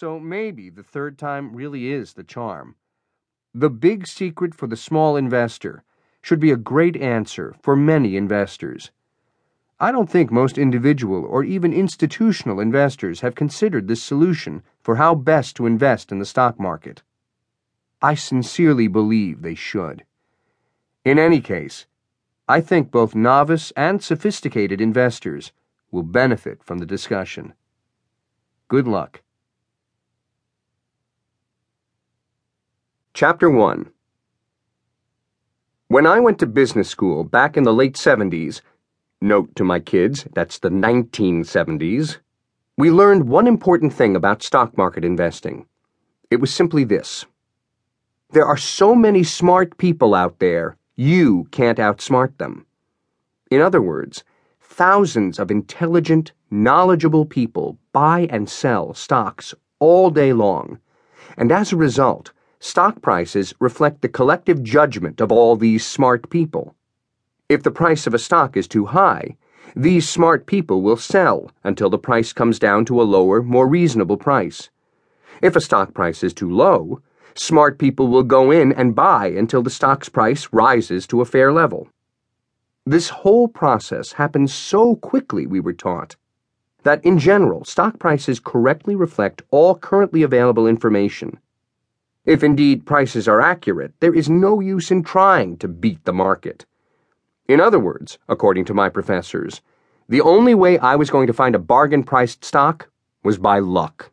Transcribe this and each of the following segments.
So maybe the third time really is the charm. The big secret for the small investor should be a great answer for many investors. I don't think most individual or even institutional investors have considered this solution for how best to invest in the stock market. I sincerely believe they should. In any case, I think both novice and sophisticated investors will benefit from the discussion. Good luck. Chapter 1 When I went to business school back in the late 70s, Note to my kids, that's the 1970s. We learned one important thing about stock market investing. It was simply this there are so many smart people out there, you can't outsmart them. In other words, thousands of intelligent, knowledgeable people buy and sell stocks all day long, and as a result, stock prices reflect the collective judgment of all these smart people. If the price of a stock is too high, these smart people will sell until the price comes down to a lower, more reasonable price. If a stock price is too low, smart people will go in and buy until the stock's price rises to a fair level. This whole process happens so quickly, we were taught, that in general, stock prices correctly reflect all currently available information. If indeed prices are accurate, there is no use in trying to beat the market. In other words, according to my professors, the only way I was going to find a bargain priced stock was by luck.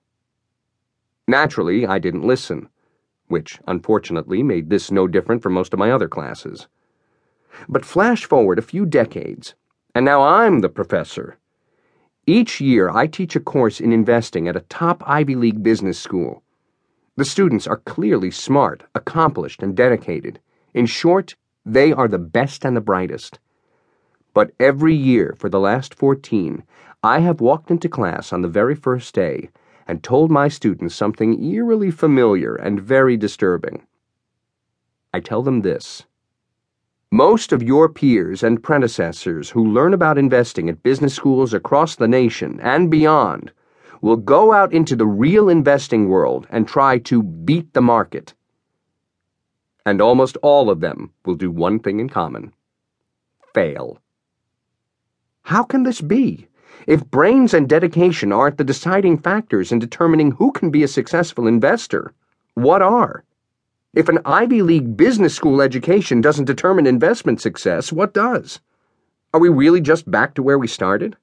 Naturally, I didn't listen, which unfortunately made this no different from most of my other classes. But flash forward a few decades, and now I'm the professor. Each year, I teach a course in investing at a top Ivy League business school. The students are clearly smart, accomplished, and dedicated. In short, they are the best and the brightest. But every year for the last 14, I have walked into class on the very first day and told my students something eerily familiar and very disturbing. I tell them this. Most of your peers and predecessors who learn about investing at business schools across the nation and beyond will go out into the real investing world and try to beat the market and almost all of them will do one thing in common fail. How can this be? If brains and dedication aren't the deciding factors in determining who can be a successful investor, what are? If an Ivy League business school education doesn't determine investment success, what does? Are we really just back to where we started?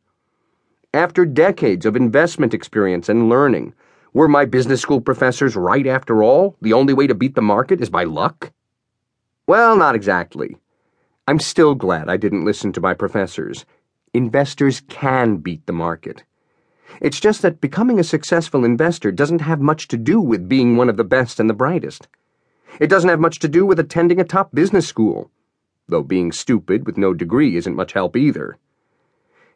After decades of investment experience and learning, were my business school professors right after all? The only way to beat the market is by luck? Well, not exactly. I'm still glad I didn't listen to my professors. Investors can beat the market. It's just that becoming a successful investor doesn't have much to do with being one of the best and the brightest. It doesn't have much to do with attending a top business school, though being stupid with no degree isn't much help either.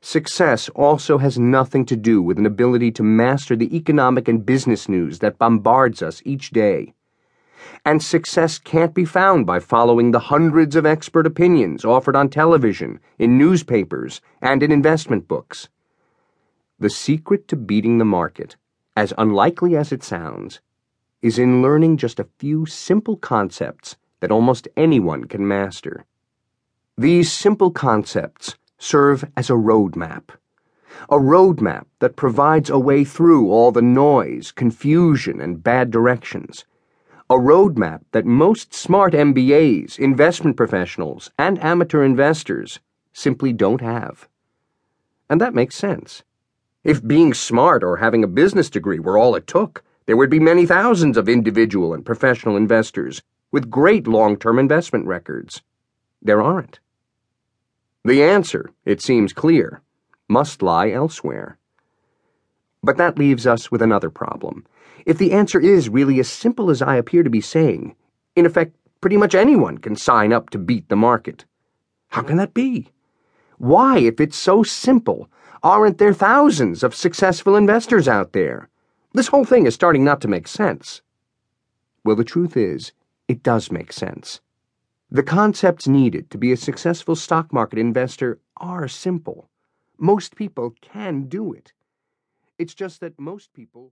Success also has nothing to do with an ability to master the economic and business news that bombards us each day. And success can't be found by following the hundreds of expert opinions offered on television, in newspapers, and in investment books. The secret to beating the market, as unlikely as it sounds, is in learning just a few simple concepts that almost anyone can master. These simple concepts serve as a roadmap. A roadmap that provides a way through all the noise, confusion, and bad directions. A roadmap that most smart MBAs, investment professionals, and amateur investors simply don't have. And that makes sense. If being smart or having a business degree were all it took, there would be many thousands of individual and professional investors with great long term investment records. There aren't. The answer, it seems clear, must lie elsewhere. But that leaves us with another problem. If the answer is really as simple as I appear to be saying, in effect, pretty much anyone can sign up to beat the market. How can that be? Why, if it's so simple, aren't there thousands of successful investors out there? This whole thing is starting not to make sense. Well, the truth is, it does make sense. The concepts needed to be a successful stock market investor are simple. Most people can do it. It's just that most people